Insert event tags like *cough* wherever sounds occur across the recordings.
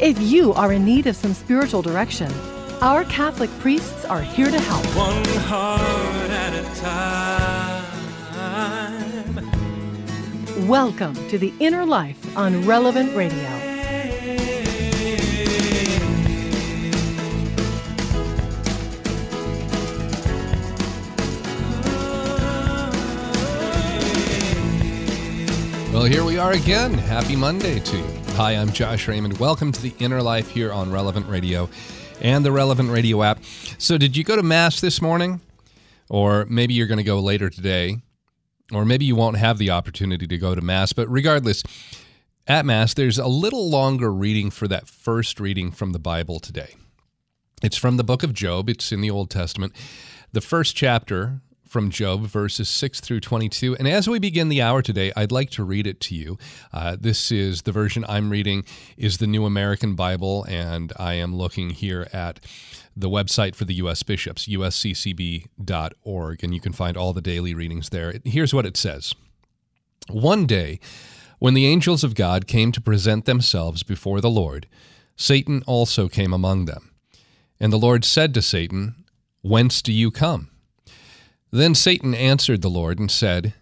if you are in need of some spiritual direction, our Catholic priests are here to help. One heart at a time. Welcome to The Inner Life on Relevant Radio. Well, here we are again. Happy Monday to you. Hi, I'm Josh Raymond. Welcome to the Inner Life here on Relevant Radio and the Relevant Radio app. So, did you go to Mass this morning? Or maybe you're going to go later today. Or maybe you won't have the opportunity to go to Mass. But regardless, at Mass, there's a little longer reading for that first reading from the Bible today. It's from the book of Job, it's in the Old Testament. The first chapter from Job, verses 6 through 22. And as we begin the hour today, I'd like to read it to you. Uh, this is the version I'm reading is the New American Bible, and I am looking here at the website for the U.S. bishops, usccb.org, and you can find all the daily readings there. Here's what it says One day, when the angels of God came to present themselves before the Lord, Satan also came among them. And the Lord said to Satan, Whence do you come? Then Satan answered the Lord and said,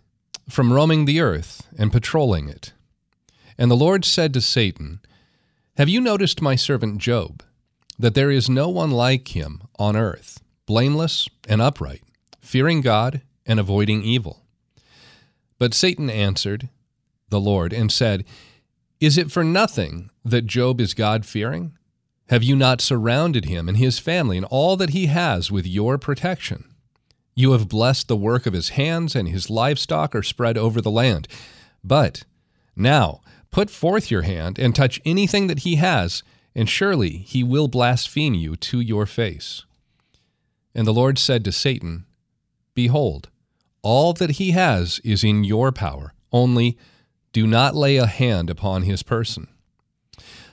From roaming the earth and patrolling it. And the Lord said to Satan, Have you noticed my servant Job, that there is no one like him on earth, blameless and upright, fearing God and avoiding evil? But Satan answered the Lord and said, Is it for nothing that Job is God fearing? Have you not surrounded him and his family and all that he has with your protection? You have blessed the work of his hands, and his livestock are spread over the land. But now put forth your hand and touch anything that he has, and surely he will blaspheme you to your face. And the Lord said to Satan, Behold, all that he has is in your power, only do not lay a hand upon his person.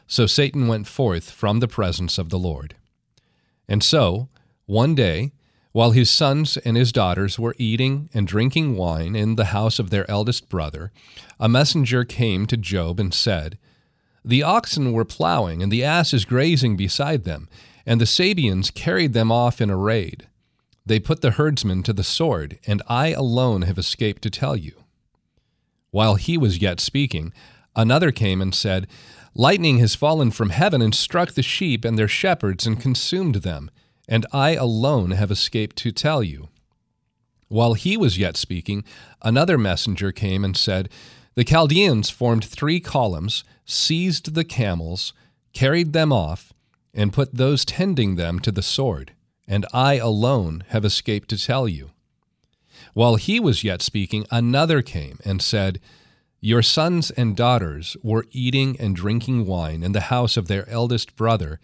So Satan went forth from the presence of the Lord. And so, one day, while his sons and his daughters were eating and drinking wine in the house of their eldest brother, a messenger came to Job and said, The oxen were plowing, and the asses grazing beside them, and the Sabeans carried them off in a raid. They put the herdsmen to the sword, and I alone have escaped to tell you. While he was yet speaking, another came and said, Lightning has fallen from heaven and struck the sheep and their shepherds and consumed them and I alone have escaped to tell you. While he was yet speaking, another messenger came and said, The Chaldeans formed three columns, seized the camels, carried them off, and put those tending them to the sword, and I alone have escaped to tell you. While he was yet speaking, another came and said, Your sons and daughters were eating and drinking wine in the house of their eldest brother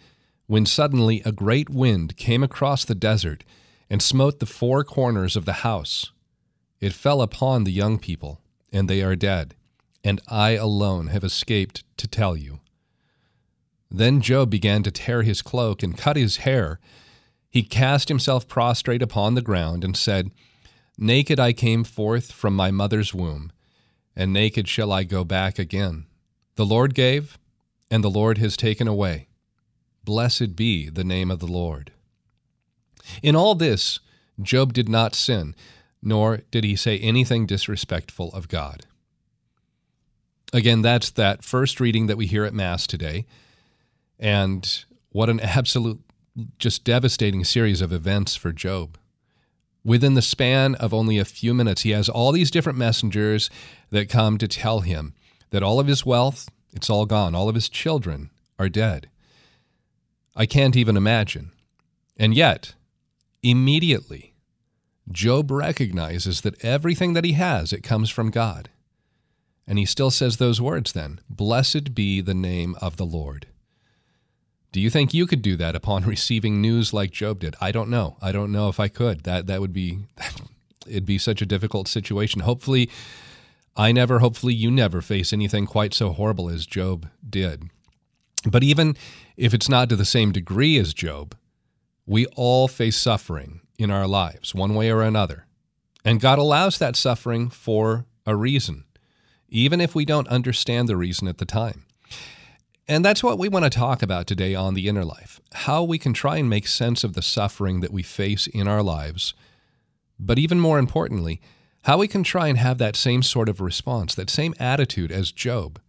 when suddenly a great wind came across the desert and smote the four corners of the house. It fell upon the young people, and they are dead, and I alone have escaped to tell you. Then Job began to tear his cloak and cut his hair. He cast himself prostrate upon the ground and said, Naked I came forth from my mother's womb, and naked shall I go back again. The Lord gave, and the Lord has taken away. Blessed be the name of the Lord. In all this, Job did not sin, nor did he say anything disrespectful of God. Again, that's that first reading that we hear at Mass today. And what an absolute, just devastating series of events for Job. Within the span of only a few minutes, he has all these different messengers that come to tell him that all of his wealth, it's all gone. All of his children are dead. I can't even imagine. And yet, immediately, Job recognizes that everything that he has, it comes from God. And he still says those words then Blessed be the name of the Lord. Do you think you could do that upon *laughs* receiving news like Job did? I don't know. I don't know if I could. That that would be *laughs* it'd be such a difficult situation. Hopefully I never, hopefully you never face anything quite so horrible as Job did. But even if it's not to the same degree as Job, we all face suffering in our lives, one way or another. And God allows that suffering for a reason, even if we don't understand the reason at the time. And that's what we want to talk about today on The Inner Life how we can try and make sense of the suffering that we face in our lives. But even more importantly, how we can try and have that same sort of response, that same attitude as Job,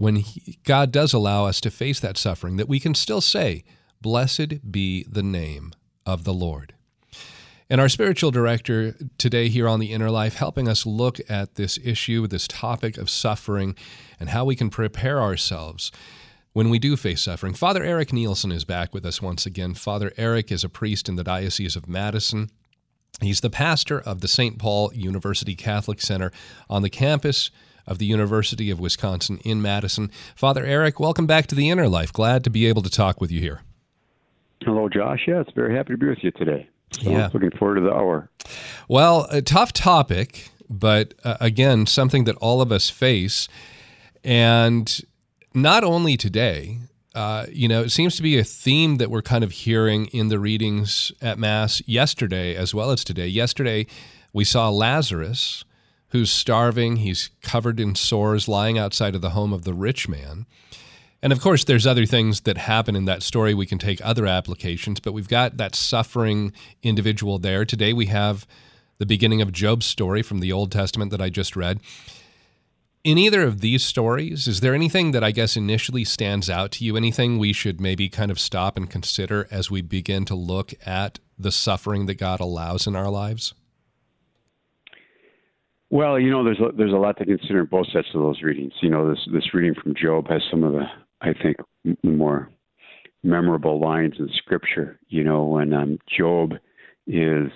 when he, God does allow us to face that suffering, that we can still say, Blessed be the name of the Lord. And our spiritual director today here on The Inner Life, helping us look at this issue, this topic of suffering, and how we can prepare ourselves when we do face suffering. Father Eric Nielsen is back with us once again. Father Eric is a priest in the Diocese of Madison. He's the pastor of the St. Paul University Catholic Center on the campus of the University of Wisconsin in Madison. Father Eric, welcome back to the Inner Life. Glad to be able to talk with you here. Hello, Josh. Yeah, it's very happy to be with you today. So yeah. Looking forward to the hour. Well, a tough topic, but uh, again, something that all of us face. And not only today, uh, you know, it seems to be a theme that we're kind of hearing in the readings at Mass yesterday as well as today. Yesterday, we saw Lazarus, who's starving. He's covered in sores, lying outside of the home of the rich man. And of course, there's other things that happen in that story. We can take other applications, but we've got that suffering individual there. Today, we have the beginning of Job's story from the Old Testament that I just read in either of these stories, is there anything that I guess initially stands out to you? Anything we should maybe kind of stop and consider as we begin to look at the suffering that God allows in our lives? Well, you know, there's a, there's a lot to consider in both sets of those readings. You know, this this reading from Job has some of the I think more memorable lines in Scripture. You know, when um, Job is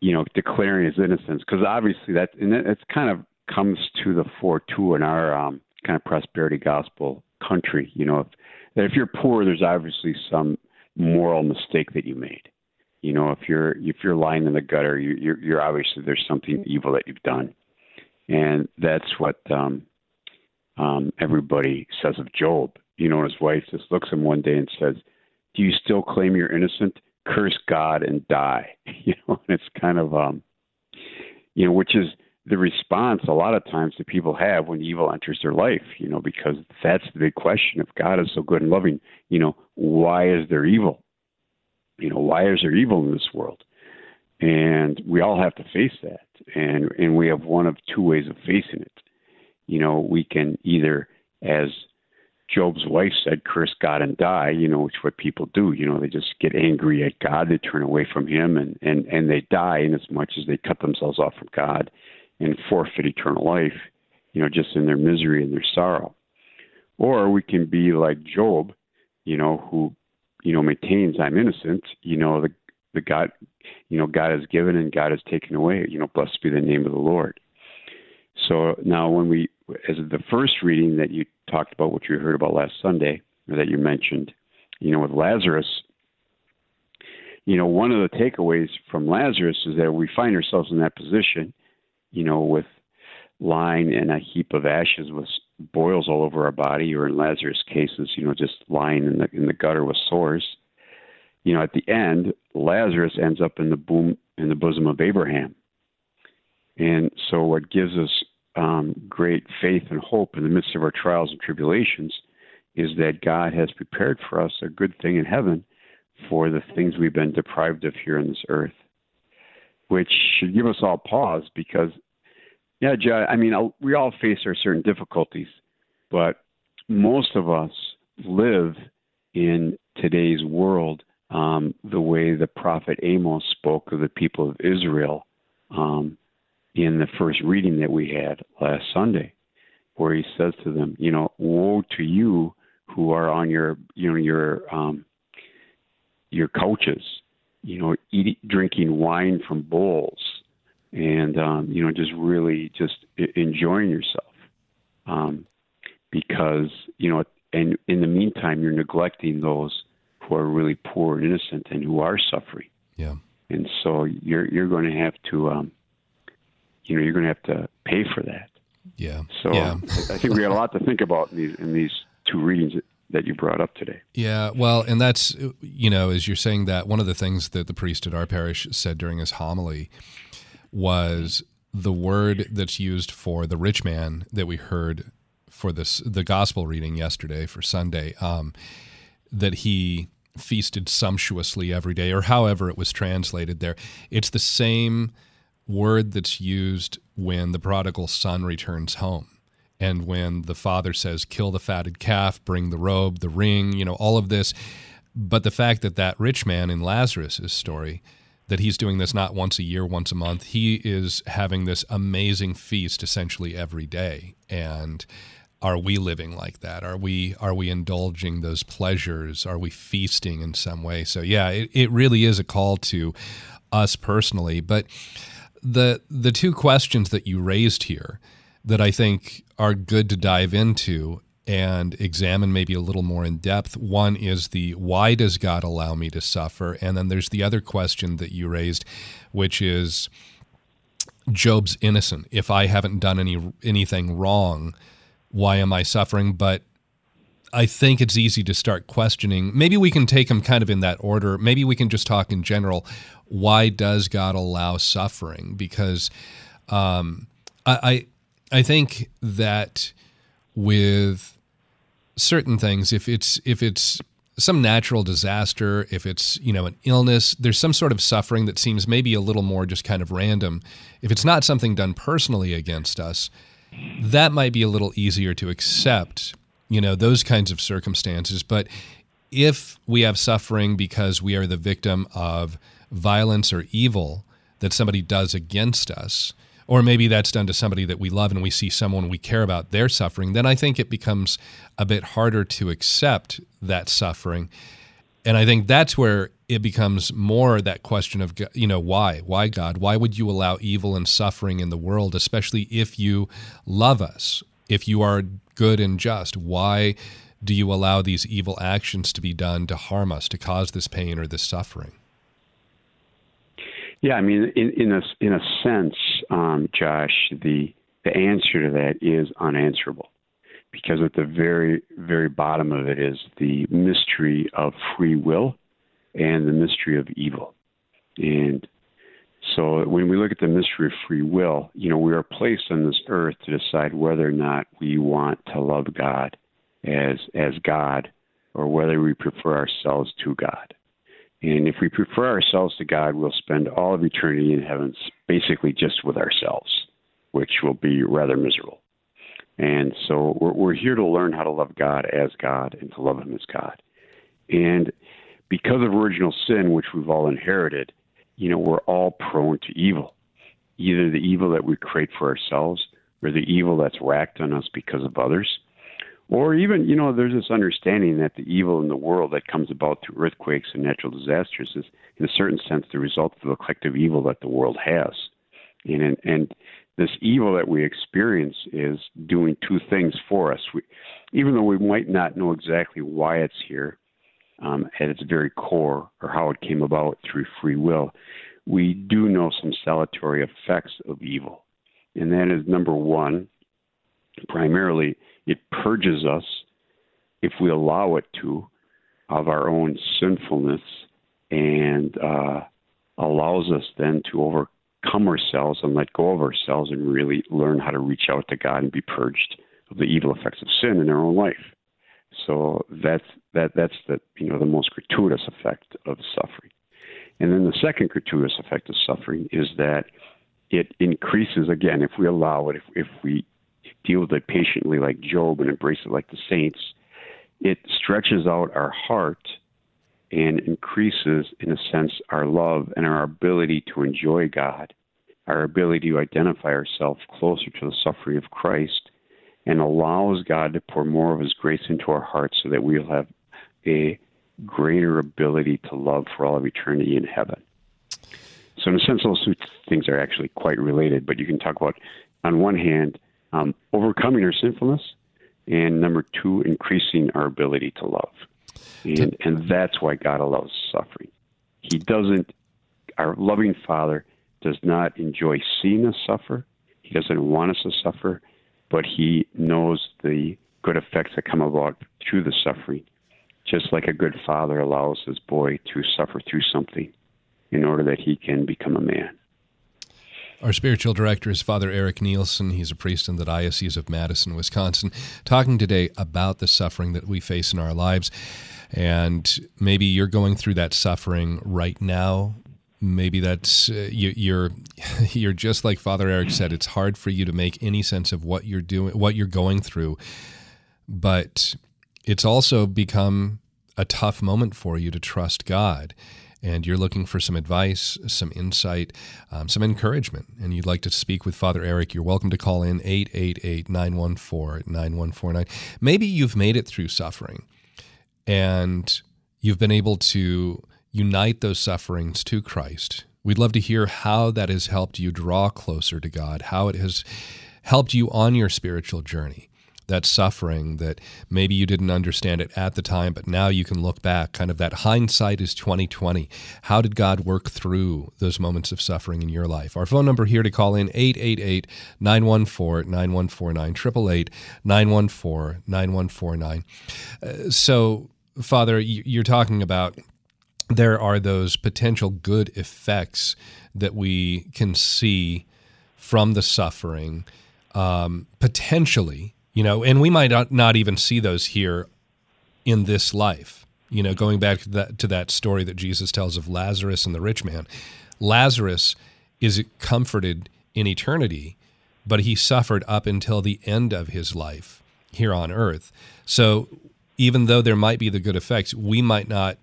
you know declaring his innocence, because obviously that and it's kind of comes to the fore too in our um, kind of prosperity gospel country. You know, if, if you're poor, there's obviously some moral mistake that you made. You know, if you're if you're lying in the gutter, you, you're, you're obviously there's something evil that you've done, and that's what um, um, everybody says of Job. You know, his wife just looks at him one day and says, "Do you still claim you're innocent? Curse God and die." *laughs* You know, and it's kind of um, you know, which is the response a lot of times that people have when evil enters their life, you know, because that's the big question. If God is so good and loving, you know, why is there evil? You know, why is there evil in this world? And we all have to face that. And and we have one of two ways of facing it. You know, we can either as Job's wife said, curse God and die, you know, which what people do. You know, they just get angry at God, they turn away from him and, and, and they die in as much as they cut themselves off from God and forfeit eternal life, you know, just in their misery and their sorrow. Or we can be like Job, you know, who, you know, maintains I'm innocent, you know, the the God you know, God has given and God has taken away, you know, blessed be the name of the Lord. So now when we as the first reading that you talked about, which we heard about last Sunday, or that you mentioned, you know, with Lazarus, you know, one of the takeaways from Lazarus is that we find ourselves in that position you know, with lying in a heap of ashes with boils all over our body, or in Lazarus' cases, you know, just lying in the in the gutter with sores. You know, at the end, Lazarus ends up in the boom in the bosom of Abraham. And so, what gives us um, great faith and hope in the midst of our trials and tribulations is that God has prepared for us a good thing in heaven for the things we've been deprived of here on this earth which should give us all pause because, yeah, Joe, I mean, we all face our certain difficulties, but most of us live in today's world um, the way the prophet Amos spoke of the people of Israel um, in the first reading that we had last Sunday, where he says to them, you know, woe to you who are on your, you know, your um, your couches you know, eating, drinking wine from bowls, and um, you know, just really just enjoying yourself, um, because you know, and in the meantime, you're neglecting those who are really poor and innocent and who are suffering. Yeah. And so you're you're going to have to, um, you know, you're going to have to pay for that. Yeah. So yeah. I think we got a lot to think about in these in these two readings that you brought up today. Yeah, well, and that's you know, as you're saying that, one of the things that the priest at our parish said during his homily was the word that's used for the rich man that we heard for this the gospel reading yesterday for Sunday, um, that he feasted sumptuously every day, or however it was translated there. It's the same word that's used when the prodigal son returns home. And when the father says, kill the fatted calf, bring the robe, the ring, you know, all of this. But the fact that that rich man in Lazarus's story, that he's doing this not once a year, once a month, he is having this amazing feast essentially every day. And are we living like that? Are we are we indulging those pleasures? Are we feasting in some way? So yeah, it, it really is a call to us personally. But the the two questions that you raised here that I think are good to dive into and examine maybe a little more in depth. One is the why does God allow me to suffer? And then there's the other question that you raised, which is Job's innocent. If I haven't done any anything wrong, why am I suffering? But I think it's easy to start questioning. Maybe we can take them kind of in that order. Maybe we can just talk in general. Why does God allow suffering? Because um, I, I I think that with certain things, if it's if it's some natural disaster, if it's you know an illness, there's some sort of suffering that seems maybe a little more just kind of random. If it's not something done personally against us, that might be a little easier to accept. You know those kinds of circumstances, but if we have suffering because we are the victim of violence or evil that somebody does against us, or maybe that's done to somebody that we love and we see someone we care about their suffering, then I think it becomes a bit harder to accept that suffering. And I think that's where it becomes more that question of, you know, why? Why, God? Why would you allow evil and suffering in the world, especially if you love us, if you are good and just? Why do you allow these evil actions to be done to harm us, to cause this pain or this suffering? Yeah, I mean, in, in a in a sense, um, Josh, the the answer to that is unanswerable, because at the very very bottom of it is the mystery of free will and the mystery of evil, and so when we look at the mystery of free will, you know, we are placed on this earth to decide whether or not we want to love God as as God, or whether we prefer ourselves to God. And if we prefer ourselves to God, we'll spend all of eternity in heaven basically just with ourselves, which will be rather miserable. And so we're, we're here to learn how to love God as God and to love Him as God. And because of original sin, which we've all inherited, you know, we're all prone to evil. Either the evil that we create for ourselves or the evil that's racked on us because of others or even, you know, there's this understanding that the evil in the world that comes about through earthquakes and natural disasters is, in a certain sense, the result of the collective evil that the world has. And, and this evil that we experience is doing two things for us. We, even though we might not know exactly why it's here um, at its very core or how it came about through free will, we do know some salutary effects of evil. And that is number one, primarily it purges us, if we allow it to, of our own sinfulness and uh, allows us then to overcome ourselves and let go of ourselves and really learn how to reach out to God and be purged of the evil effects of sin in our own life. So that's that that's the you know the most gratuitous effect of suffering. And then the second gratuitous effect of suffering is that it increases again if we allow it, if, if we deal with it patiently like Job and embrace it like the saints, it stretches out our heart and increases, in a sense, our love and our ability to enjoy God, our ability to identify ourselves closer to the suffering of Christ, and allows God to pour more of His grace into our hearts so that we'll have a greater ability to love for all of eternity in heaven. So, in a sense, those two things are actually quite related, but you can talk about, on one hand, um, overcoming our sinfulness and number two, increasing our ability to love. And, and that's why God allows suffering. He doesn't, our loving Father does not enjoy seeing us suffer. He doesn't want us to suffer, but He knows the good effects that come about through the suffering, just like a good father allows his boy to suffer through something in order that he can become a man. Our spiritual director is Father Eric Nielsen. He's a priest in the Diocese of Madison, Wisconsin, talking today about the suffering that we face in our lives. And maybe you're going through that suffering right now. Maybe that's uh, you, you're *laughs* you're just like Father Eric said. It's hard for you to make any sense of what you're doing, what you're going through. But it's also become a tough moment for you to trust God and you're looking for some advice, some insight, um, some encouragement, and you'd like to speak with Father Eric, you're welcome to call in 888 914 9149. Maybe you've made it through suffering and you've been able to unite those sufferings to Christ. We'd love to hear how that has helped you draw closer to God, how it has helped you on your spiritual journey that suffering that maybe you didn't understand it at the time, but now you can look back, kind of that hindsight is 2020. How did God work through those moments of suffering in your life? Our phone number here to call in 888 914 9149 888 914 9149. Uh, so, Father, you're talking about there are those potential good effects that we can see from the suffering um, potentially you know, and we might not even see those here in this life. You know, going back to that to that story that Jesus tells of Lazarus and the rich man, Lazarus is comforted in eternity, but he suffered up until the end of his life here on earth. So even though there might be the good effects, we might not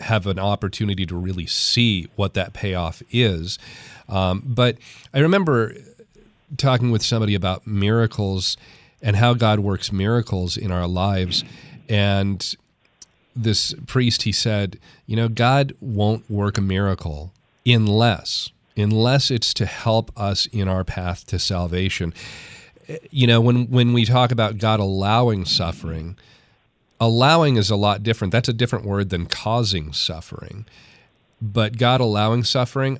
have an opportunity to really see what that payoff is. Um, but I remember talking with somebody about miracles and how God works miracles in our lives. And this priest, he said, you know, God won't work a miracle unless, unless it's to help us in our path to salvation. You know, when, when we talk about God allowing suffering, allowing is a lot different. That's a different word than causing suffering. But God allowing suffering,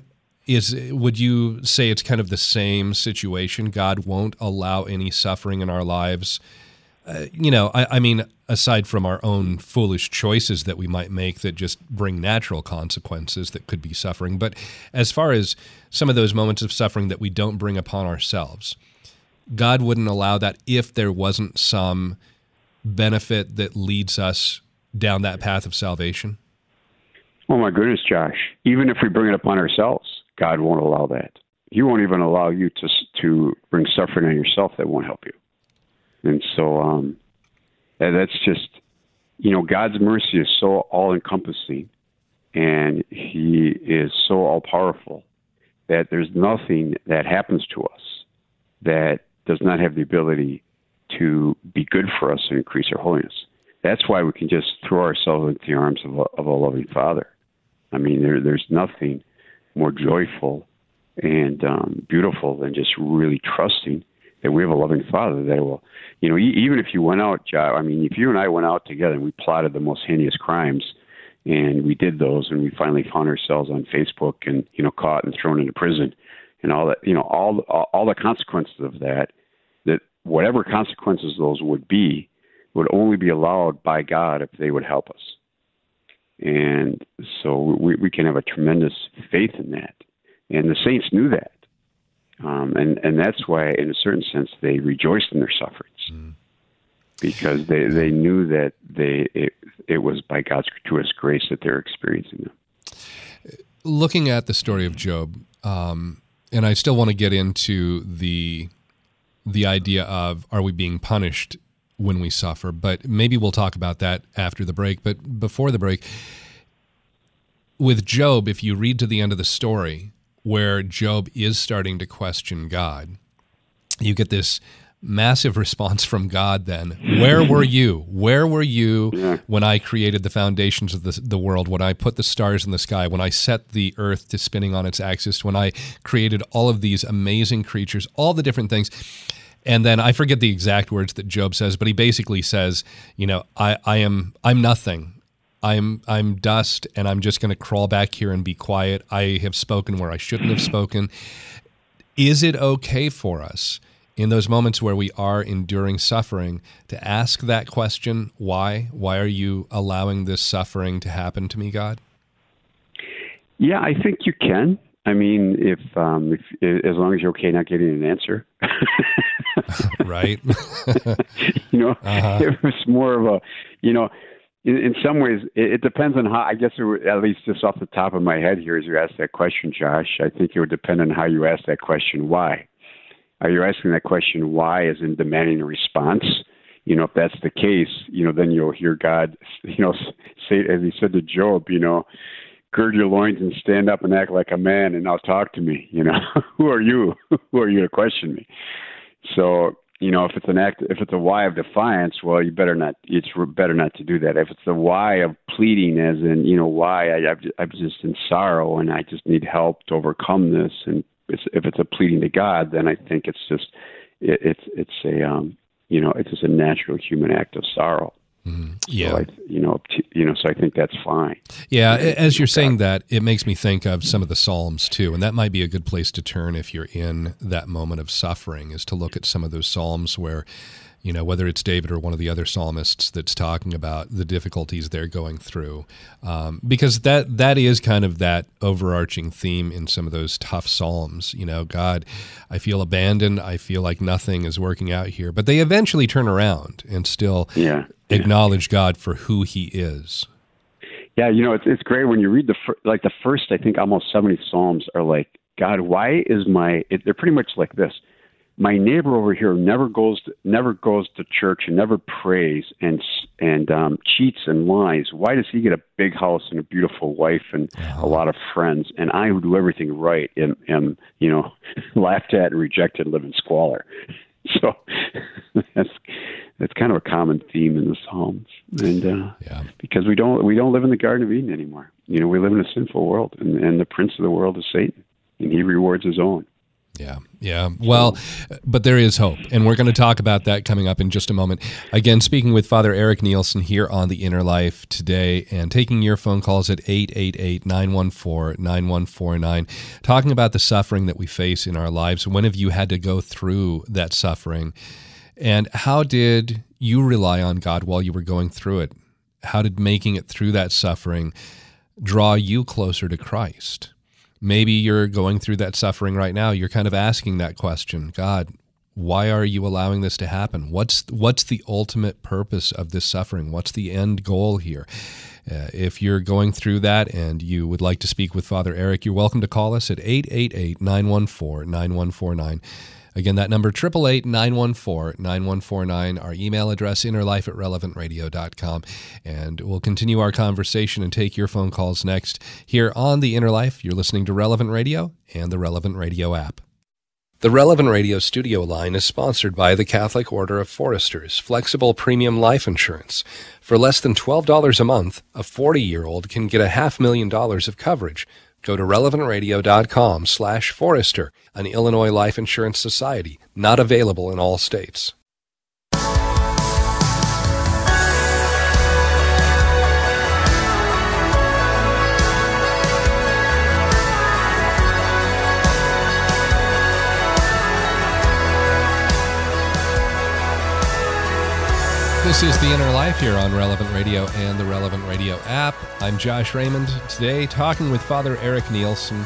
is would you say it's kind of the same situation? God won't allow any suffering in our lives? Uh, you know I, I, mean aside from our own foolish choices that we might make that just bring natural consequences that could be suffering but as far as some of those moments of suffering that we don't bring upon ourselves god wouldn't allow that if there wasn't some benefit that leads us down that path of salvation? Oh my goodness josh. Even if we bring it upon ourselves God won't allow that. He won't even allow you to to bring suffering on yourself that won't help you. And so um, and that's just, you know, God's mercy is so all encompassing, and He is so all powerful that there's nothing that happens to us that does not have the ability to be good for us and increase our holiness. That's why we can just throw ourselves into the arms of a, of a loving Father. I mean, there, there's nothing more joyful and um, beautiful than just really trusting that we have a loving Father that will, you know, even if you went out, I mean, if you and I went out together and we plotted the most heinous crimes, and we did those, and we finally found ourselves on Facebook and you know caught and thrown into prison, and all that, you know, all all the consequences of that, that whatever consequences those would be, would only be allowed by God if they would help us. And so we, we can have a tremendous faith in that. And the saints knew that. Um, and, and that's why, in a certain sense, they rejoiced in their sufferings. Mm. Because they, they knew that they it, it was by God's gratuitous grace that they're experiencing them. Looking at the story of Job, um, and I still want to get into the the idea of are we being punished when we suffer. But maybe we'll talk about that after the break. But before the break, with Job, if you read to the end of the story where Job is starting to question God, you get this massive response from God then. Where were you? Where were you when I created the foundations of the, the world, when I put the stars in the sky, when I set the earth to spinning on its axis, when I created all of these amazing creatures, all the different things? And then I forget the exact words that Job says, but he basically says, you know, I, I am I'm nothing. I'm I'm dust and I'm just going to crawl back here and be quiet. I have spoken where I shouldn't have spoken. Is it okay for us in those moments where we are enduring suffering to ask that question, why? Why are you allowing this suffering to happen to me, God? Yeah, I think you can. I mean, if, um, if as long as you're okay not getting an answer, *laughs* *laughs* right? *laughs* you know, uh-huh. it was more of a, you know, in, in some ways, it, it depends on how. I guess it would, at least just off the top of my head here, as you asked that question, Josh, I think it would depend on how you ask that question. Why? Are you asking that question why, as in demanding a response? You know, if that's the case, you know, then you'll hear God, *laughs* you know, say as He said to Job, you know, gird your loins and stand up and act like a man, and now talk to me. You know, who are you? who are you to question me? So you know, if it's an act, if it's a why of defiance, well, you better not. It's better not to do that. If it's a why of pleading, as in, you know, why I, I'm just in sorrow and I just need help to overcome this, and it's, if it's a pleading to God, then I think it's just, it, it's it's a, um, you know, it's just a natural human act of sorrow. Mm-hmm. Yeah, so I, you know, you know, so I think that's fine. Yeah, as you're saying that, it makes me think of some of the Psalms too, and that might be a good place to turn if you're in that moment of suffering, is to look at some of those Psalms where you know, whether it's David or one of the other psalmists that's talking about the difficulties they're going through, um, because that that is kind of that overarching theme in some of those tough psalms. You know, God, I feel abandoned. I feel like nothing is working out here, but they eventually turn around and still yeah, acknowledge. God for who He is. Yeah, you know, it's it's great when you read the fir- like the first. I think almost seventy psalms are like, God, why is my? It, they're pretty much like this my neighbor over here never goes to, never goes to church and never prays and and um, cheats and lies. Why does he get a big house and a beautiful wife and a lot of friends, and I who do everything right am, am you know *laughs* laughed at and rejected, live in squalor? *laughs* So *laughs* that's that's kind of a common theme in the Psalms, and uh, yeah. because we don't we don't live in the Garden of Eden anymore. You know, we live in a sinful world, and, and the prince of the world is Satan, and he rewards his own. Yeah, yeah. Well, but there is hope, and we're going to talk about that coming up in just a moment. Again, speaking with Father Eric Nielsen here on The Inner Life today, and taking your phone calls at 888 914 9149, talking about the suffering that we face in our lives. When have you had to go through that suffering? And how did you rely on God while you were going through it? How did making it through that suffering draw you closer to Christ? Maybe you're going through that suffering right now. You're kind of asking that question god why are you allowing this to happen? What's what's the ultimate purpose of this suffering? What's the end goal here? Uh, if you're going through that and you would like to speak with father eric you're welcome to call us at 888-914-9149 Again, that number, 888-914-9149. Our email address, innerlife at relevantradio.com. And we'll continue our conversation and take your phone calls next here on The Inner Life. You're listening to Relevant Radio and the Relevant Radio app. The Relevant Radio studio line is sponsored by the Catholic Order of Foresters Flexible Premium Life Insurance. For less than $12 a month, a 40-year-old can get a half million dollars of coverage Go to relevantradio.com slash Forester, an Illinois Life Insurance Society, not available in all states. This is The Inner Life here on Relevant Radio and the Relevant Radio app. I'm Josh Raymond. Today, talking with Father Eric Nielsen.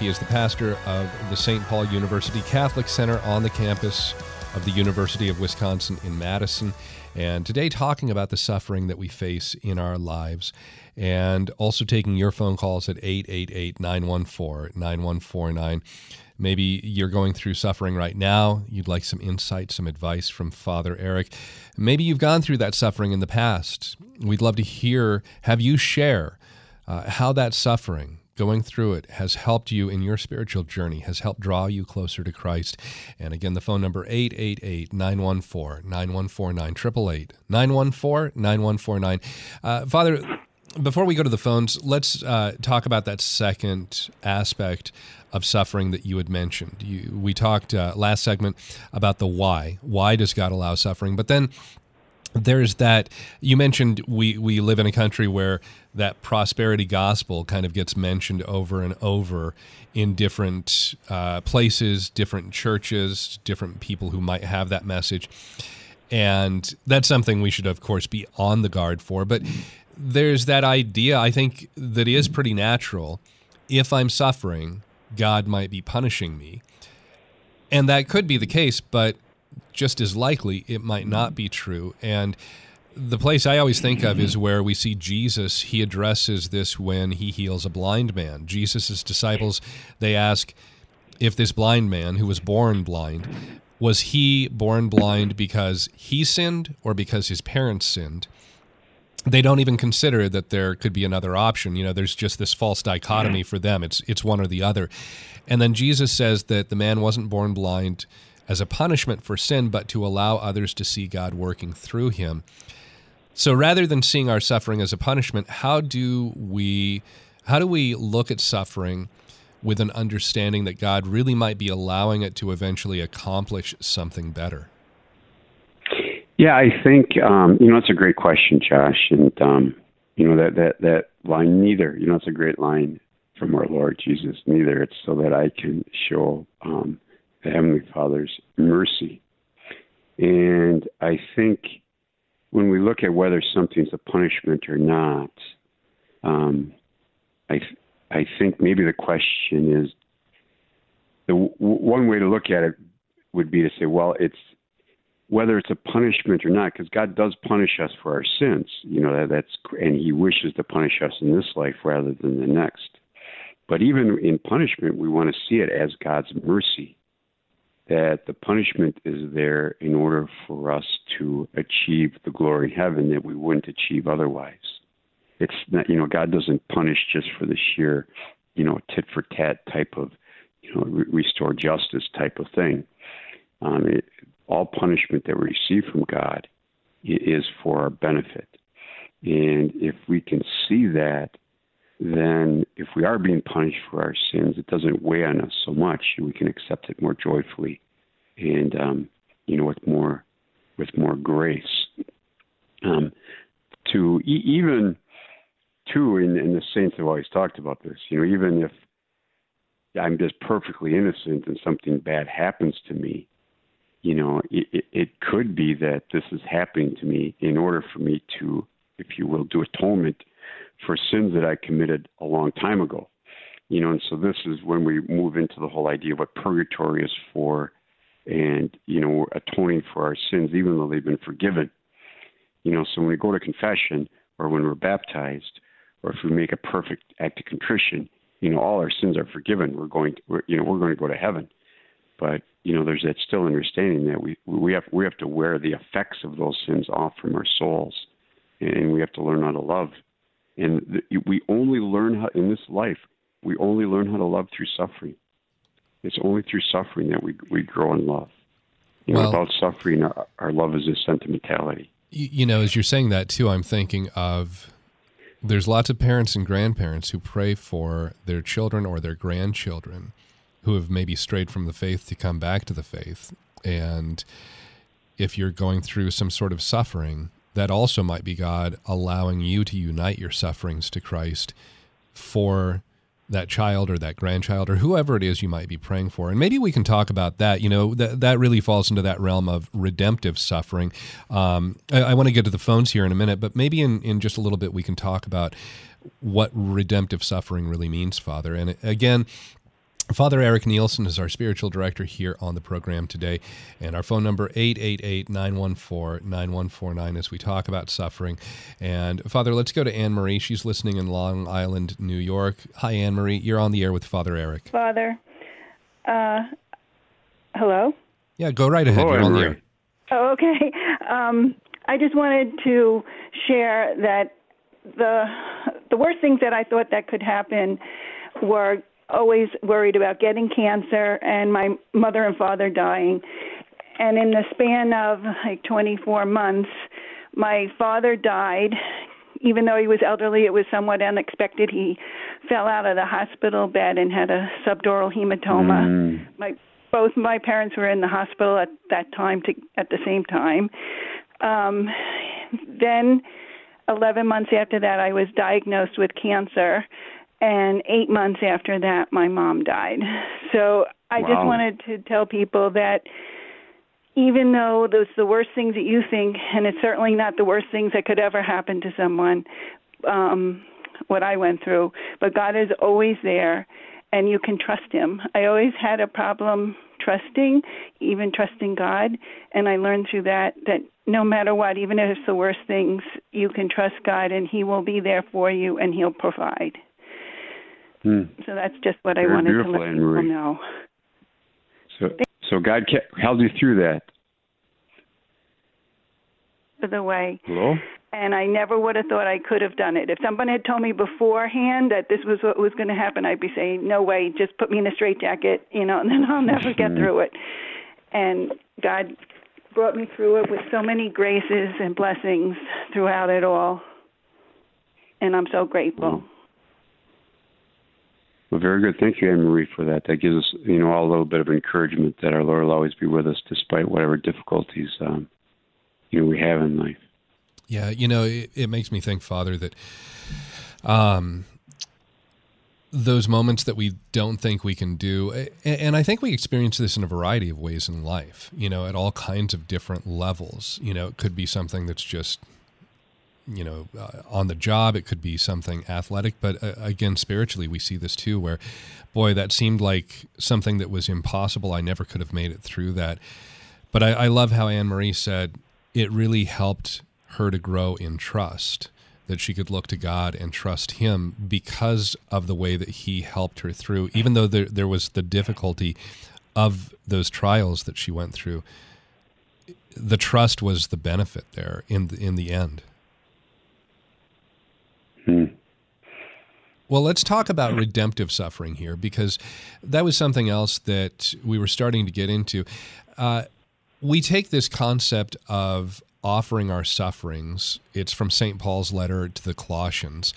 He is the pastor of the St. Paul University Catholic Center on the campus of the University of Wisconsin in Madison. And today, talking about the suffering that we face in our lives and also taking your phone calls at 888 914 9149. Maybe you're going through suffering right now. You'd like some insight, some advice from Father Eric. Maybe you've gone through that suffering in the past. We'd love to hear, have you share uh, how that suffering, going through it, has helped you in your spiritual journey, has helped draw you closer to Christ. And again, the phone number 888 914 9149 888 914 9149. Uh, Father, before we go to the phones, let's uh, talk about that second aspect of suffering that you had mentioned. You, we talked uh, last segment about the why. Why does God allow suffering? But then there's that you mentioned we we live in a country where that prosperity gospel kind of gets mentioned over and over in different uh, places different churches different people who might have that message. And that's something we should of course be on the guard for. But there's that idea i think that is pretty natural. If i'm suffering god might be punishing me. And that could be the case but just as likely it might not be true. And the place I always think of is where we see Jesus. He addresses this when he heals a blind man. Jesus' disciples, they ask if this blind man who was born blind, was he born blind because he sinned or because his parents sinned? They don't even consider that there could be another option. You know, there's just this false dichotomy for them. It's it's one or the other. And then Jesus says that the man wasn't born blind as a punishment for sin, but to allow others to see God working through him. So rather than seeing our suffering as a punishment, how do we how do we look at suffering with an understanding that God really might be allowing it to eventually accomplish something better? Yeah, I think um, you know it's a great question, Josh, and um, you know that that that line. Neither, you know, it's a great line from our Lord Jesus. Neither it's so that I can show um, the Heavenly Father's mercy. And I think when we look at whether something's a punishment or not, um, I I think maybe the question is the w- one way to look at it would be to say, well, it's whether it's a punishment or not, because God does punish us for our sins. You know that, that's and He wishes to punish us in this life rather than the next. But even in punishment, we want to see it as God's mercy that the punishment is there in order for us to achieve the glory in heaven that we wouldn't achieve otherwise. It's not, you know, God doesn't punish just for the sheer, you know, tit for tat type of, you know, re- restore justice type of thing. Um, it, all punishment that we receive from God is for our benefit. And if we can see that, then if we are being punished for our sins, it doesn't weigh on us so much. We can accept it more joyfully, and um, you know, with more with more grace. Um, to e- even too, in, in the saints have always talked about this. You know, even if I'm just perfectly innocent and something bad happens to me, you know, it, it, it could be that this is happening to me in order for me to, if you will, do atonement for sins that I committed a long time ago. You know, and so this is when we move into the whole idea of what purgatory is for and, you know, atoning for our sins, even though they've been forgiven. You know, so when we go to confession or when we're baptized or if we make a perfect act of contrition, you know, all our sins are forgiven. We're going to, we're, you know, we're going to go to heaven. But, you know, there's that still understanding that we, we have, we have to wear the effects of those sins off from our souls and we have to learn how to love and we only learn how, in this life, we only learn how to love through suffering. It's only through suffering that we, we grow in love. You know, well, without suffering, our, our love is a sentimentality. You, you know, as you're saying that too, I'm thinking of there's lots of parents and grandparents who pray for their children or their grandchildren who have maybe strayed from the faith to come back to the faith. And if you're going through some sort of suffering, that also might be God allowing you to unite your sufferings to Christ for that child or that grandchild or whoever it is you might be praying for. And maybe we can talk about that. You know, that, that really falls into that realm of redemptive suffering. Um, I, I want to get to the phones here in a minute, but maybe in, in just a little bit we can talk about what redemptive suffering really means, Father. And again, Father Eric Nielsen is our spiritual director here on the program today, and our phone number 888-914-9149 as we talk about suffering. And Father, let's go to Ann Marie. She's listening in Long Island, New York. Hi, Ann Marie. You're on the air with Father Eric. Father, uh, hello. Yeah, go right ahead. You're on the air. Oh, okay. Um, I just wanted to share that the the worst things that I thought that could happen were always worried about getting cancer and my mother and father dying. And in the span of like 24 months, my father died even though he was elderly, it was somewhat unexpected. He fell out of the hospital bed and had a subdural hematoma. Mm. My both my parents were in the hospital at that time to, at the same time. Um, then, 11 months after that, I was diagnosed with cancer, and eight months after that, my mom died. *laughs* So I just wanted to tell people that even though those the worst things that you think, and it's certainly not the worst things that could ever happen to someone, um, what I went through, but God is always there, and you can trust Him. I always had a problem trusting, even trusting God, and I learned through that that no matter what, even if it's the worst things, you can trust God, and He will be there for you, and He'll provide. Hmm. So that's just what I wanted to let people Marie. know. So, so God kept, held you through that. The way. Hello? and I never would have thought I could have done it. If someone had told me beforehand that this was what was going to happen, I'd be saying, "No way, just put me in a straitjacket," you know, *laughs* and then I'll never get through it. And God brought me through it with so many graces and blessings throughout it all, and I'm so grateful. Well, very good. Thank you, Ann Marie, for that. That gives us, you know, all a little bit of encouragement that our Lord will always be with us despite whatever difficulties, um, you know, we have in life. Yeah, you know, it, it makes me think, Father, that um, those moments that we don't think we can do, and I think we experience this in a variety of ways in life, you know, at all kinds of different levels. You know, it could be something that's just, you know, uh, on the job, it could be something athletic, but uh, again, spiritually, we see this too, where, boy, that seemed like something that was impossible. I never could have made it through that. But I, I love how Ann Marie said it really helped her to grow in trust, that she could look to God and trust Him because of the way that He helped her through, even though there, there was the difficulty of those trials that she went through. The trust was the benefit there in the, in the end. Hmm. Well, let's talk about redemptive suffering here because that was something else that we were starting to get into. Uh, we take this concept of offering our sufferings. It's from St. Paul's letter to the Colossians,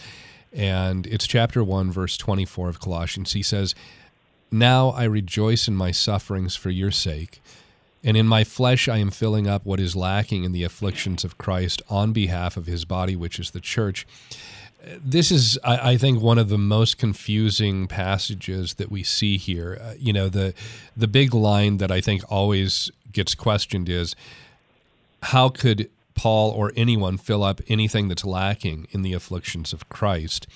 and it's chapter 1, verse 24 of Colossians. He says, Now I rejoice in my sufferings for your sake. And in my flesh, I am filling up what is lacking in the afflictions of Christ on behalf of his body, which is the church this is I, I think one of the most confusing passages that we see here. Uh, you know the the big line that i think always gets questioned is how could paul or anyone fill up anything that's lacking in the afflictions of christ?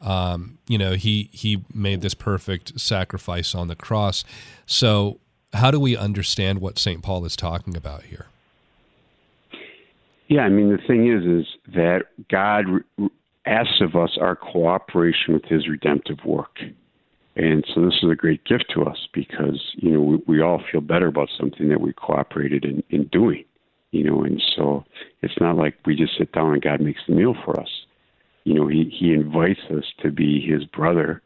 Um, you know he he made this perfect sacrifice on the cross. So how do we understand what st paul is talking about here? Yeah, I mean the thing is, is that God asks of us our cooperation with His redemptive work, and so this is a great gift to us because you know we, we all feel better about something that we cooperated in, in doing, you know, and so it's not like we just sit down and God makes the meal for us. You know, He He invites us to be His brother,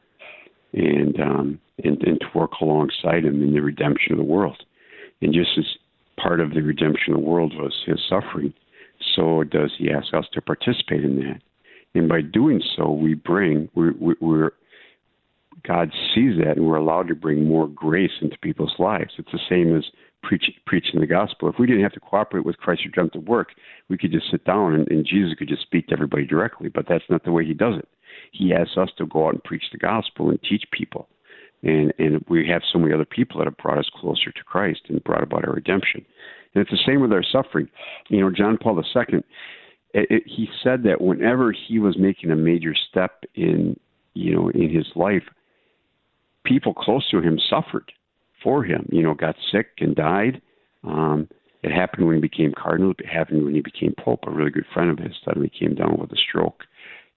and um, and and to work alongside Him in the redemption of the world, and just as part of the redemption of the world was His suffering so does he ask us to participate in that. And by doing so, we bring, we're, we're, God sees that and we're allowed to bring more grace into people's lives. It's the same as preach, preaching the gospel. If we didn't have to cooperate with Christ's redemptive work, we could just sit down and, and Jesus could just speak to everybody directly, but that's not the way he does it. He asks us to go out and preach the gospel and teach people. And, and we have so many other people that have brought us closer to Christ and brought about our redemption. And it's the same with our suffering. You know, John Paul II, it, it, he said that whenever he was making a major step in, you know, in his life, people close to him suffered for him. You know, got sick and died. Um, it happened when he became cardinal. It happened when he became pope. A really good friend of his suddenly came down with a stroke,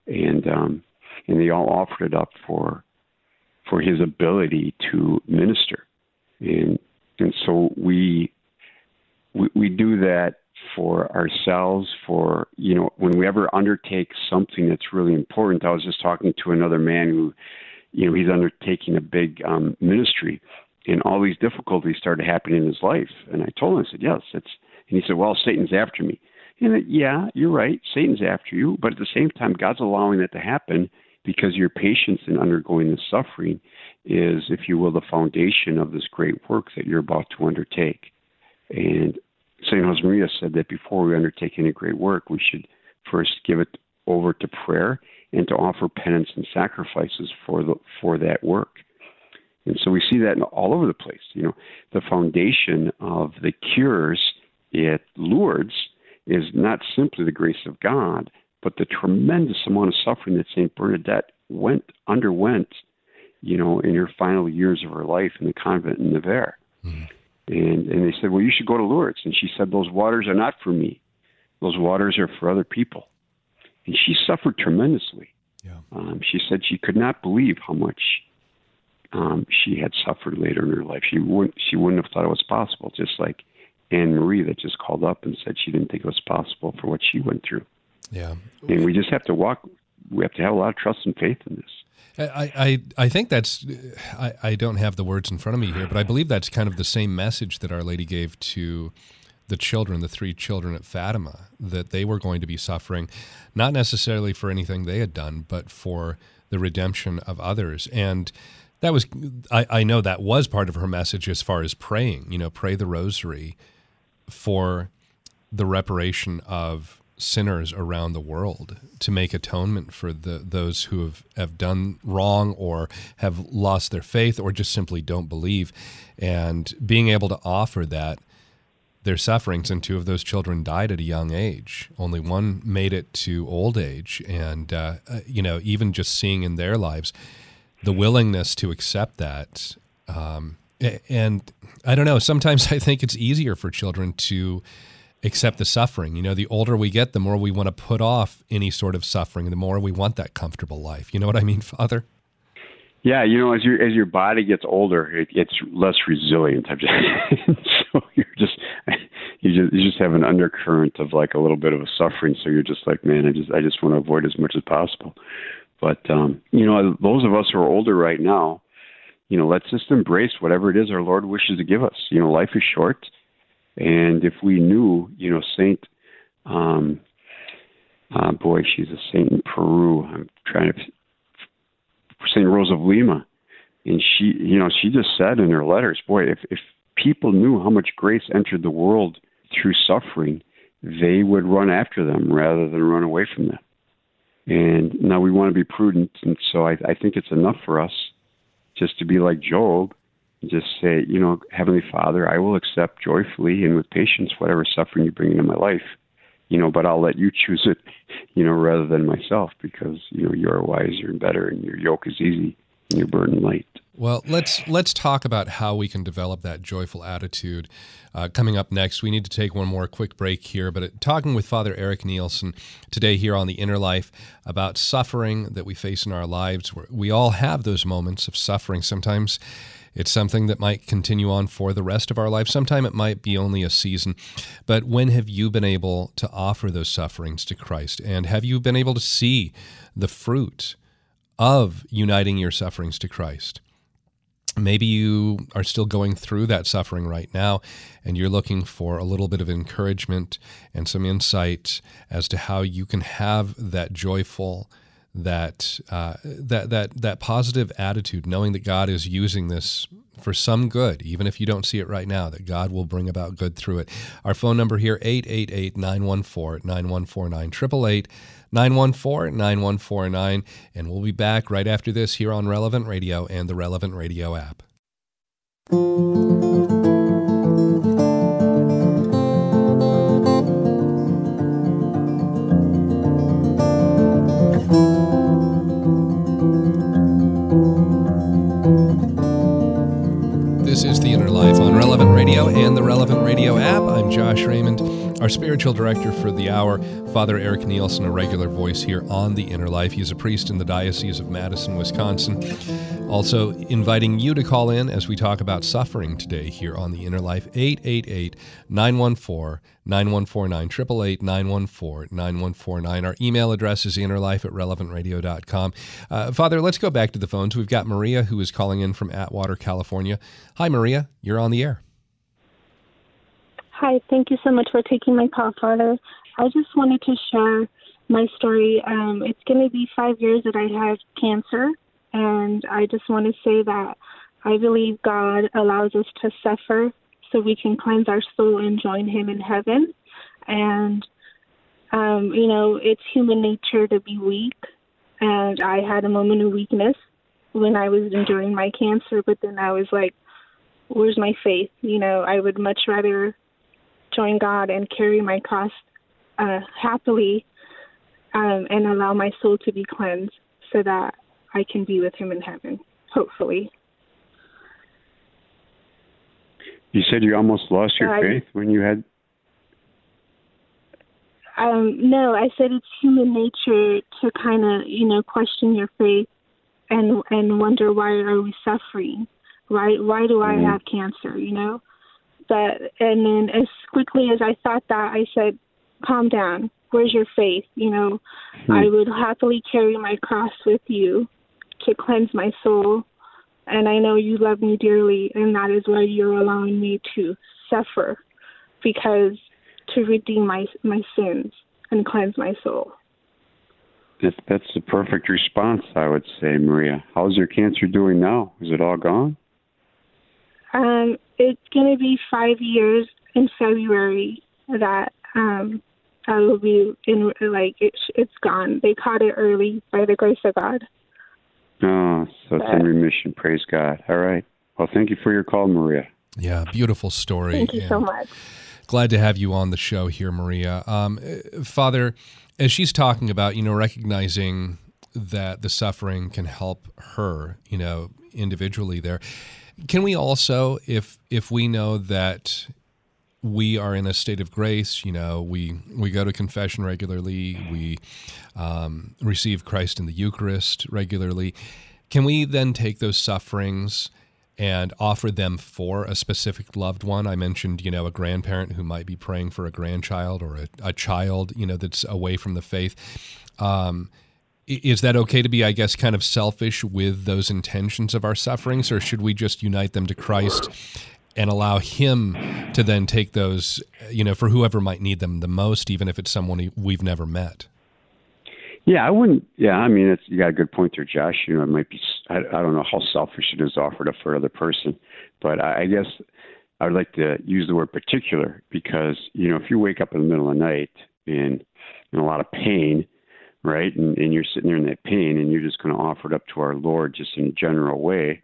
and um, and they all offered it up for for his ability to minister. And and so we we, we do that for ourselves for you know when we ever undertake something that's really important i was just talking to another man who you know he's undertaking a big um ministry and all these difficulties started happening in his life and i told him i said yes it's and he said well satan's after me And it, yeah, you're right. Satan's after you, but at the same time, God's allowing that to happen because your patience in undergoing the suffering is, if you will, the foundation of this great work that you're about to undertake. And St. Josemaria said that before we undertake any great work, we should first give it over to prayer and to offer penance and sacrifices for the for that work. And so we see that all over the place. You know, the foundation of the cures at Lourdes is not simply the grace of God, but the tremendous amount of suffering that Saint Bernadette went underwent, you know, in her final years of her life in the convent in Nevers. Mm-hmm. And and they said, Well, you should go to Lourdes. And she said, Those waters are not for me. Those waters are for other people. And she suffered tremendously. Yeah. Um, she said she could not believe how much um, she had suffered later in her life. She wouldn't she wouldn't have thought it was possible. Just like Ann Marie that just called up and said she didn't think it was possible for what she went through. Yeah. And we just have to walk. We have to have a lot of trust and faith in this. I, I, I think that's I, I don't have the words in front of me here, but I believe that's kind of the same message that Our Lady gave to the children, the three children at Fatima, that they were going to be suffering, not necessarily for anything they had done, but for the redemption of others. And that was I, I know that was part of her message as far as praying, you know, pray the rosary for the reparation of sinners around the world to make atonement for the those who have, have done wrong or have lost their faith or just simply don't believe. And being able to offer that their sufferings and two of those children died at a young age. Only one made it to old age. And uh, uh you know even just seeing in their lives the willingness to accept that um, and i don't know sometimes *laughs* i think it's easier for children to accept the suffering. You know, the older we get, the more we want to put off any sort of suffering, the more we want that comfortable life. You know what I mean, Father? Yeah, you know, as your as your body gets older, it gets less resilient. I'm just, *laughs* so you're just you just you just have an undercurrent of like a little bit of a suffering. So you're just like, man, I just I just want to avoid as much as possible. But um, you know, those of us who are older right now, you know, let's just embrace whatever it is our Lord wishes to give us. You know, life is short and if we knew, you know, Saint, um, uh, boy, she's a saint in Peru. I'm trying to, Saint Rose of Lima, and she, you know, she just said in her letters, boy, if if people knew how much grace entered the world through suffering, they would run after them rather than run away from them. And now we want to be prudent, and so I, I think it's enough for us just to be like Job just say, you know, Heavenly Father, I will accept joyfully and with patience whatever suffering you bring into my life, you know, but I'll let you *laughs* choose it, you know, rather than myself because, you know, you're wiser and better and your yoke is easy and your burden light. Well, let's let's talk about how we can develop that joyful attitude. Uh, coming up next, we need to take one more quick break here. But uh, talking with Father Eric Nielsen today here on the Inner Life about suffering that we face in our lives. We all have those moments of suffering. Sometimes it's something that might continue on for the rest of our life. Sometime it might be only a season. But when have you been able to offer those sufferings to Christ? And have you been able to see the fruit of uniting your sufferings to Christ? Maybe you are still going through that suffering right now and you're looking for a little bit of encouragement and some insight as to how you can have that joyful that uh, that that that positive attitude, knowing that God is using this for some good, even if you don't see it right now, that God will bring about good through it. Our phone number here, 888-914-9149, 888-914-9149, and we'll be back right after this here on Relevant Radio and the Relevant Radio app. Radio and the Relevant Radio app. I'm Josh Raymond, our spiritual director for the hour. Father Eric Nielsen, a regular voice here on The Inner Life. He's a priest in the Diocese of Madison, Wisconsin. Also, inviting you to call in as we talk about suffering today here on The Inner Life. 888 914 9149, 888 914 9149. Our email address is innerlife at relevantradio.com. Uh, Father, let's go back to the phones. We've got Maria who is calling in from Atwater, California. Hi, Maria. You're on the air. Hi, thank you so much for taking my call, Father. I just wanted to share my story. Um, it's going to be five years that I had cancer, and I just want to say that I believe God allows us to suffer so we can cleanse our soul and join Him in heaven. And, um, you know, it's human nature to be weak, and I had a moment of weakness when I was enduring my cancer, but then I was like, where's my faith? You know, I would much rather join God and carry my cross uh, happily um, and allow my soul to be cleansed so that I can be with Him in heaven, hopefully. You said you almost lost your Uh, faith when you had. Um, no, I said it's human nature to kind of, you know, question your faith and and wonder why are we suffering? Why why do I Mhm. have cancer? You know, but and then as quickly as I thought that, I said, "Calm down. Where's your faith? You know, hmm. I would happily carry my cross with you to cleanse my soul, and I know you love me dearly, and that is why you're allowing me to suffer, because to redeem my my sins and cleanse my soul." That, that's the perfect response, I would say, Maria. How's your cancer doing now? Is it all gone? Um, it's going to be five years in February that um, I will be in, like, it's, it's gone. They caught it early by the grace of God. Oh, so it's in remission. Praise God. All right. Well, thank you for your call, Maria. Yeah, beautiful story. Thank you so much. Glad to have you on the show here, Maria. Um, uh, Father, as she's talking about, you know, recognizing that the suffering can help her, you know, individually there. Can we also, if if we know that we are in a state of grace, you know, we we go to confession regularly, we um, receive Christ in the Eucharist regularly, can we then take those sufferings and offer them for a specific loved one? I mentioned, you know, a grandparent who might be praying for a grandchild or a, a child, you know, that's away from the faith. Um, is that okay to be, I guess, kind of selfish with those intentions of our sufferings, or should we just unite them to Christ and allow Him to then take those, you know, for whoever might need them the most, even if it's someone we've never met? Yeah, I wouldn't. Yeah, I mean, it's, you got a good point there, Josh. You know, it might be. I, I don't know how selfish it is offered up for another person, but I, I guess I would like to use the word particular because you know, if you wake up in the middle of the night in in a lot of pain, right, and, and you're sitting there in that pain, and you're just going to offer it up to our Lord just in a general way,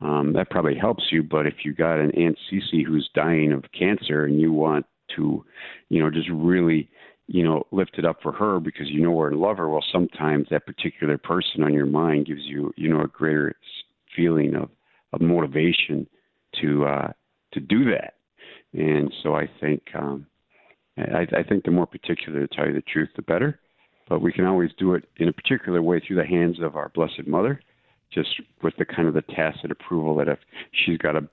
um, that probably helps you. But if you got an Aunt Cece who's dying of cancer, and you want to, you know, just really you know, lift it up for her because you know her and love her. Well, sometimes that particular person on your mind gives you, you know, a greater feeling of, of motivation to uh, to do that. And so I think um, I, I think the more particular, to tell you the truth, the better. But we can always do it in a particular way through the hands of our Blessed Mother, just with the kind of the tacit approval that if she's got a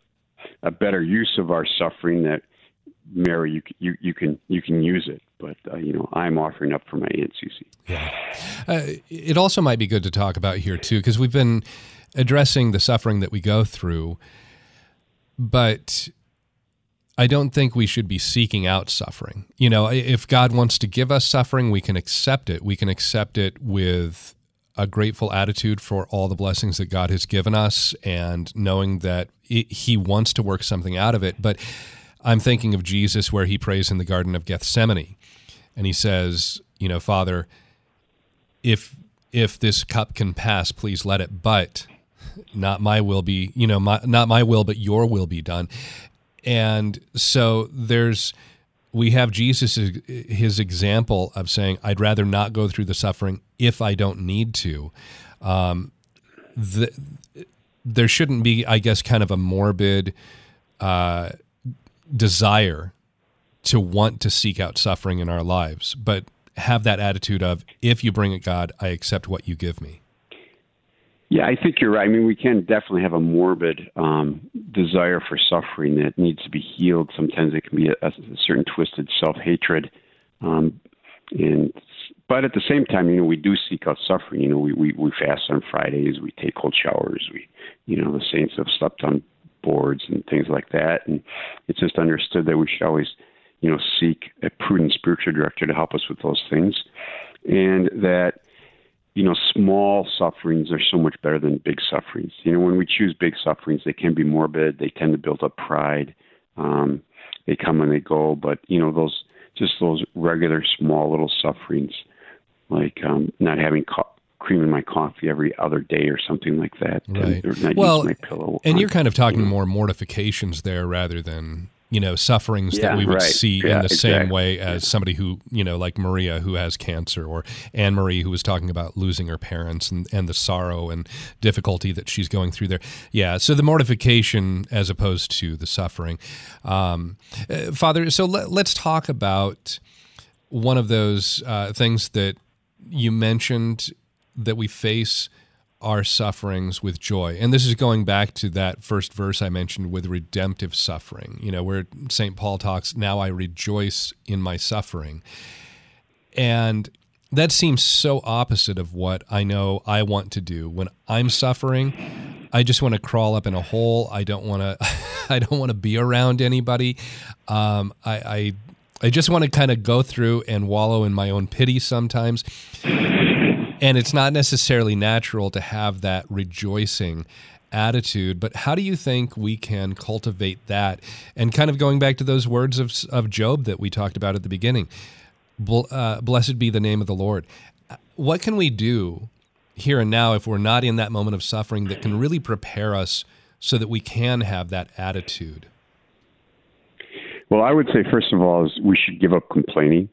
a better use of our suffering, that Mary, you you you can you can use it. But uh, you know, I'm offering up for my Aunt Susie. Yeah. Uh, it also might be good to talk about here, too, because we've been addressing the suffering that we go through, but I don't think we should be seeking out suffering. You know, if God wants to give us suffering, we can accept it. We can accept it with a grateful attitude for all the blessings that God has given us and knowing that it, He wants to work something out of it. But I'm thinking of Jesus where He prays in the Garden of Gethsemane and He says, You know, Father, if if this cup can pass, please let it. But not my will be, you know, my, not my will, but your will be done. And so there's, we have Jesus his example of saying, "I'd rather not go through the suffering if I don't need to." Um, the, there shouldn't be, I guess, kind of a morbid uh, desire to want to seek out suffering in our lives, but have that attitude of, if you bring it, God, I accept what you give me. Yeah, I think you're right. I mean, we can definitely have a morbid um, desire for suffering that needs to be healed. Sometimes it can be a, a certain twisted self hatred, um, and but at the same time, you know, we do seek out suffering. You know, we, we we fast on Fridays, we take cold showers, we, you know, the saints have slept on boards and things like that, and it's just understood that we should always you know, seek a prudent spiritual director to help us with those things, and that you know, small sufferings are so much better than big sufferings. You know, when we choose big sufferings, they can be morbid. They tend to build up pride. Um, they come and they go, but you know, those just those regular small little sufferings, like um, not having co- cream in my coffee every other day or something like that. Right. And, not well, my pillow. and you're kind of talking more mortifications there rather than you know sufferings that we would right. see Yeah, in the same way as somebody who you know like Maria who has cancer or Ann Marie who was talking about losing her parents and, and the sorrow and difficulty that she's going through there. Yeah, so the mortification as opposed to the suffering. Um, uh, Father, so let, let's talk about one of those uh, things that you mentioned that we face our sufferings with joy. And this is going back to that first verse I mentioned with redemptive suffering, you know, where St. Paul talks, now I rejoice in my suffering. And that seems so opposite of what I know I want to do. When I'm suffering, I just want to crawl up in a hole. I don't want to. *laughs* I don't want to be around anybody. Um, I, I I just want to kind of go through and wallow in my own pity sometimes. And it's not necessarily natural to have that rejoicing attitude. But how do you think we can cultivate that? And kind of going back to those words of of Job that we talked about at the beginning. Uh, blessed be the name of the Lord. What can we do here and now if we're not in that moment of suffering that can really prepare us so that we can have that attitude? Well, I would say first of all is we should give up complaining.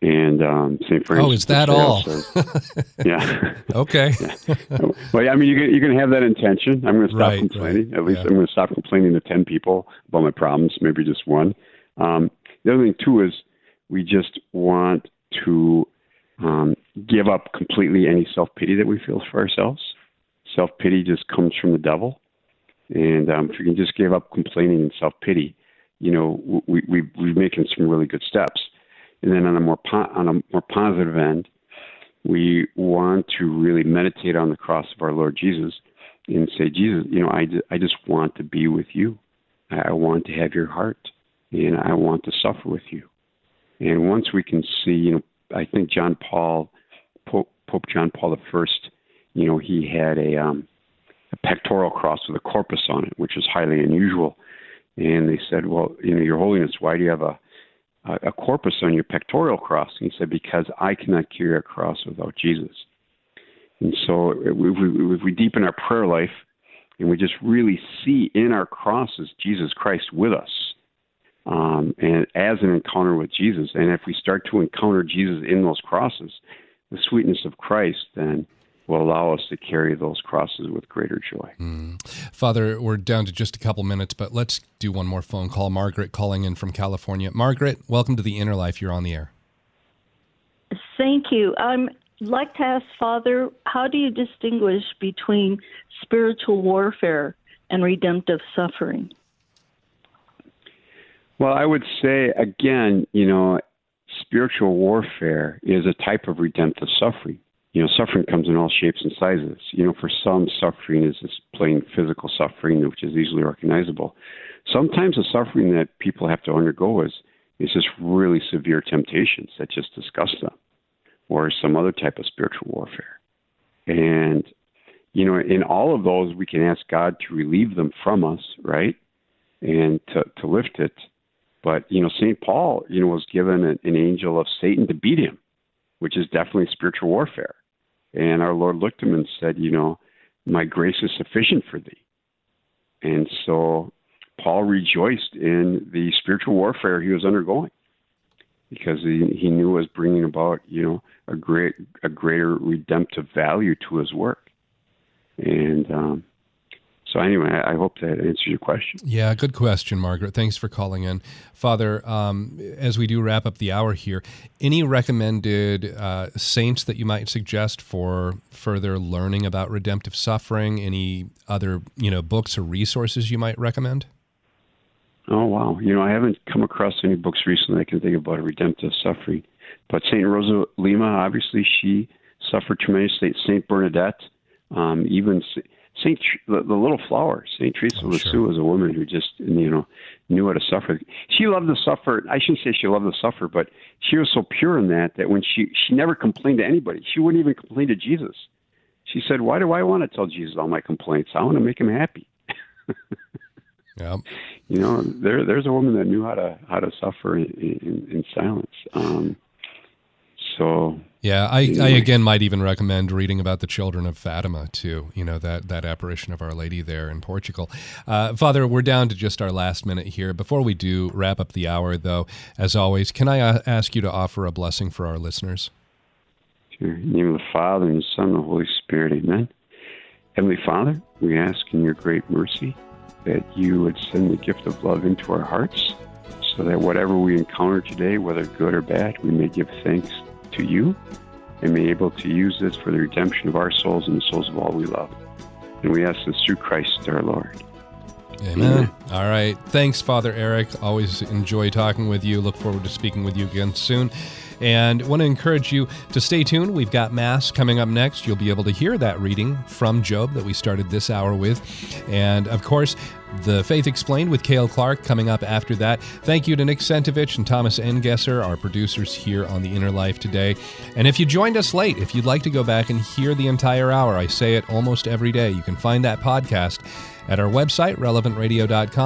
And um, St. Francis. Oh, is that all? says- *laughs* yeah. Okay. *laughs* well, yeah, I mean, you can, you can have that intention. I'm going to stop Right, complaining. right, At least yeah. I'm going to stop complaining to 10 people about my problems, maybe just one. Um, the other thing, too, is we just want to um, give up completely any self pity that we feel for ourselves. Self pity just comes from the devil. And um, if we can just give up complaining and self pity, you know, we, we, we're making some really good steps. And then on a more po- on a more positive end, we want to really meditate on the cross of our Lord Jesus and say, Jesus, you know, I, I just want to be with you. I I want to have your heart, and I want to suffer with you. And once we can see, you know, I think John Paul, Pope, Pope John Paul First, you know, he had a um, a pectoral cross with a corpus on it, which is highly unusual. And they said, well, you know, Your Holiness, why do you have a a, corpus on your pectoral cross? And he said, because I cannot carry a cross without Jesus. And so if we, if we deepen our prayer life and we just really see in our crosses Jesus Christ with us, um, and as an encounter with Jesus, and if we start to encounter Jesus in those crosses, the sweetness of Christ then will allow us to carry those crosses with greater joy. Hmm. Father, we're down to just a couple minutes, but let's do one more phone call. Margaret calling in from California. Margaret, welcome to the Inner Life. You're on the air. Thank you. I'd like to ask Father, how do you distinguish between spiritual warfare and redemptive suffering? Well, I would say again, you know, spiritual warfare is a type of redemptive suffering. You know, suffering comes in all shapes and sizes. You know, for some, suffering is just plain physical suffering, which is easily recognizable. Sometimes the suffering that people have to undergo is is just really severe temptations that just disgust them, or some other type of spiritual warfare. And you know, in all of those, we can ask God to relieve them from us, right, and to to lift it. But you know, Saint Paul, you know, was given an, an angel of Satan to beat him, which is definitely spiritual warfare. And our Lord looked at him and said, you know, my grace is sufficient for thee. And so Paul rejoiced in the spiritual warfare he was undergoing because he, he knew it was bringing about, you know, a great a greater redemptive value to his work. And um, so anyway, I hope that answers your question. Yeah, good question, Margaret. Thanks for calling in. Father, um, as we do wrap up the hour here, any recommended uh, saints that you might suggest for further learning about redemptive suffering? Any other, you know, books or resources you might recommend? Oh wow! You know, I haven't come across any books recently I can think about redemptive suffering, but Saint Rosa Lima, obviously, she suffered tremendously. Saint Bernadette, um, even Saint the, the little flower, Saint Teresa Oh, of sure. Lisieux was a woman who just you know knew how to suffer. She loved to suffer. I shouldn't say she loved to suffer, but she was so pure in that that when she she never complained to anybody. She wouldn't even complain to Jesus. She said, "Why do I want to tell Jesus all my complaints? I want to make him happy." *laughs* Yeah. you know, there there's a woman that knew how to how to suffer in, in, in silence. Um, so Yeah, I, I again might even recommend reading about the children of Fatima too. You know that that apparition of Our Lady there in Portugal. Uh, Father, we're down to just our last minute here. Before we do wrap up the hour, though, as always, can I uh, ask you to offer a blessing for our listeners? Sure. In the name of the Father and the Son and the Holy Spirit. Amen. Heavenly Father, we ask in your great mercy that you would send the gift of love into our hearts so that whatever we encounter today, whether good or bad, we may give thanks to you and be able to use this for the redemption of our souls and the souls of all we love. And we ask this through Christ our Lord. Amen. All right. Thanks, Father Eric. Always enjoy talking with you. Look forward to speaking with you again soon. And want to encourage you to stay tuned. We've got Mass coming up next. You'll be able to hear that reading from Job that we started this hour with. And of course, the Faith Explained with Cale Clark coming up after that. Thank you to Nick Sentovich and Thomas Engesser, our producers here on The Inner Life today. And if you joined us late, if you'd like to go back and hear the entire hour, I say it almost every day, you can find that podcast at our website, relevantradio.com,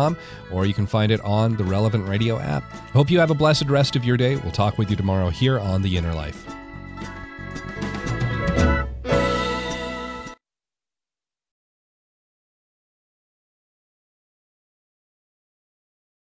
or you can find it on the Relevant Radio app. Hope you have a blessed rest of your day. We'll talk with you tomorrow here on The Inner Life.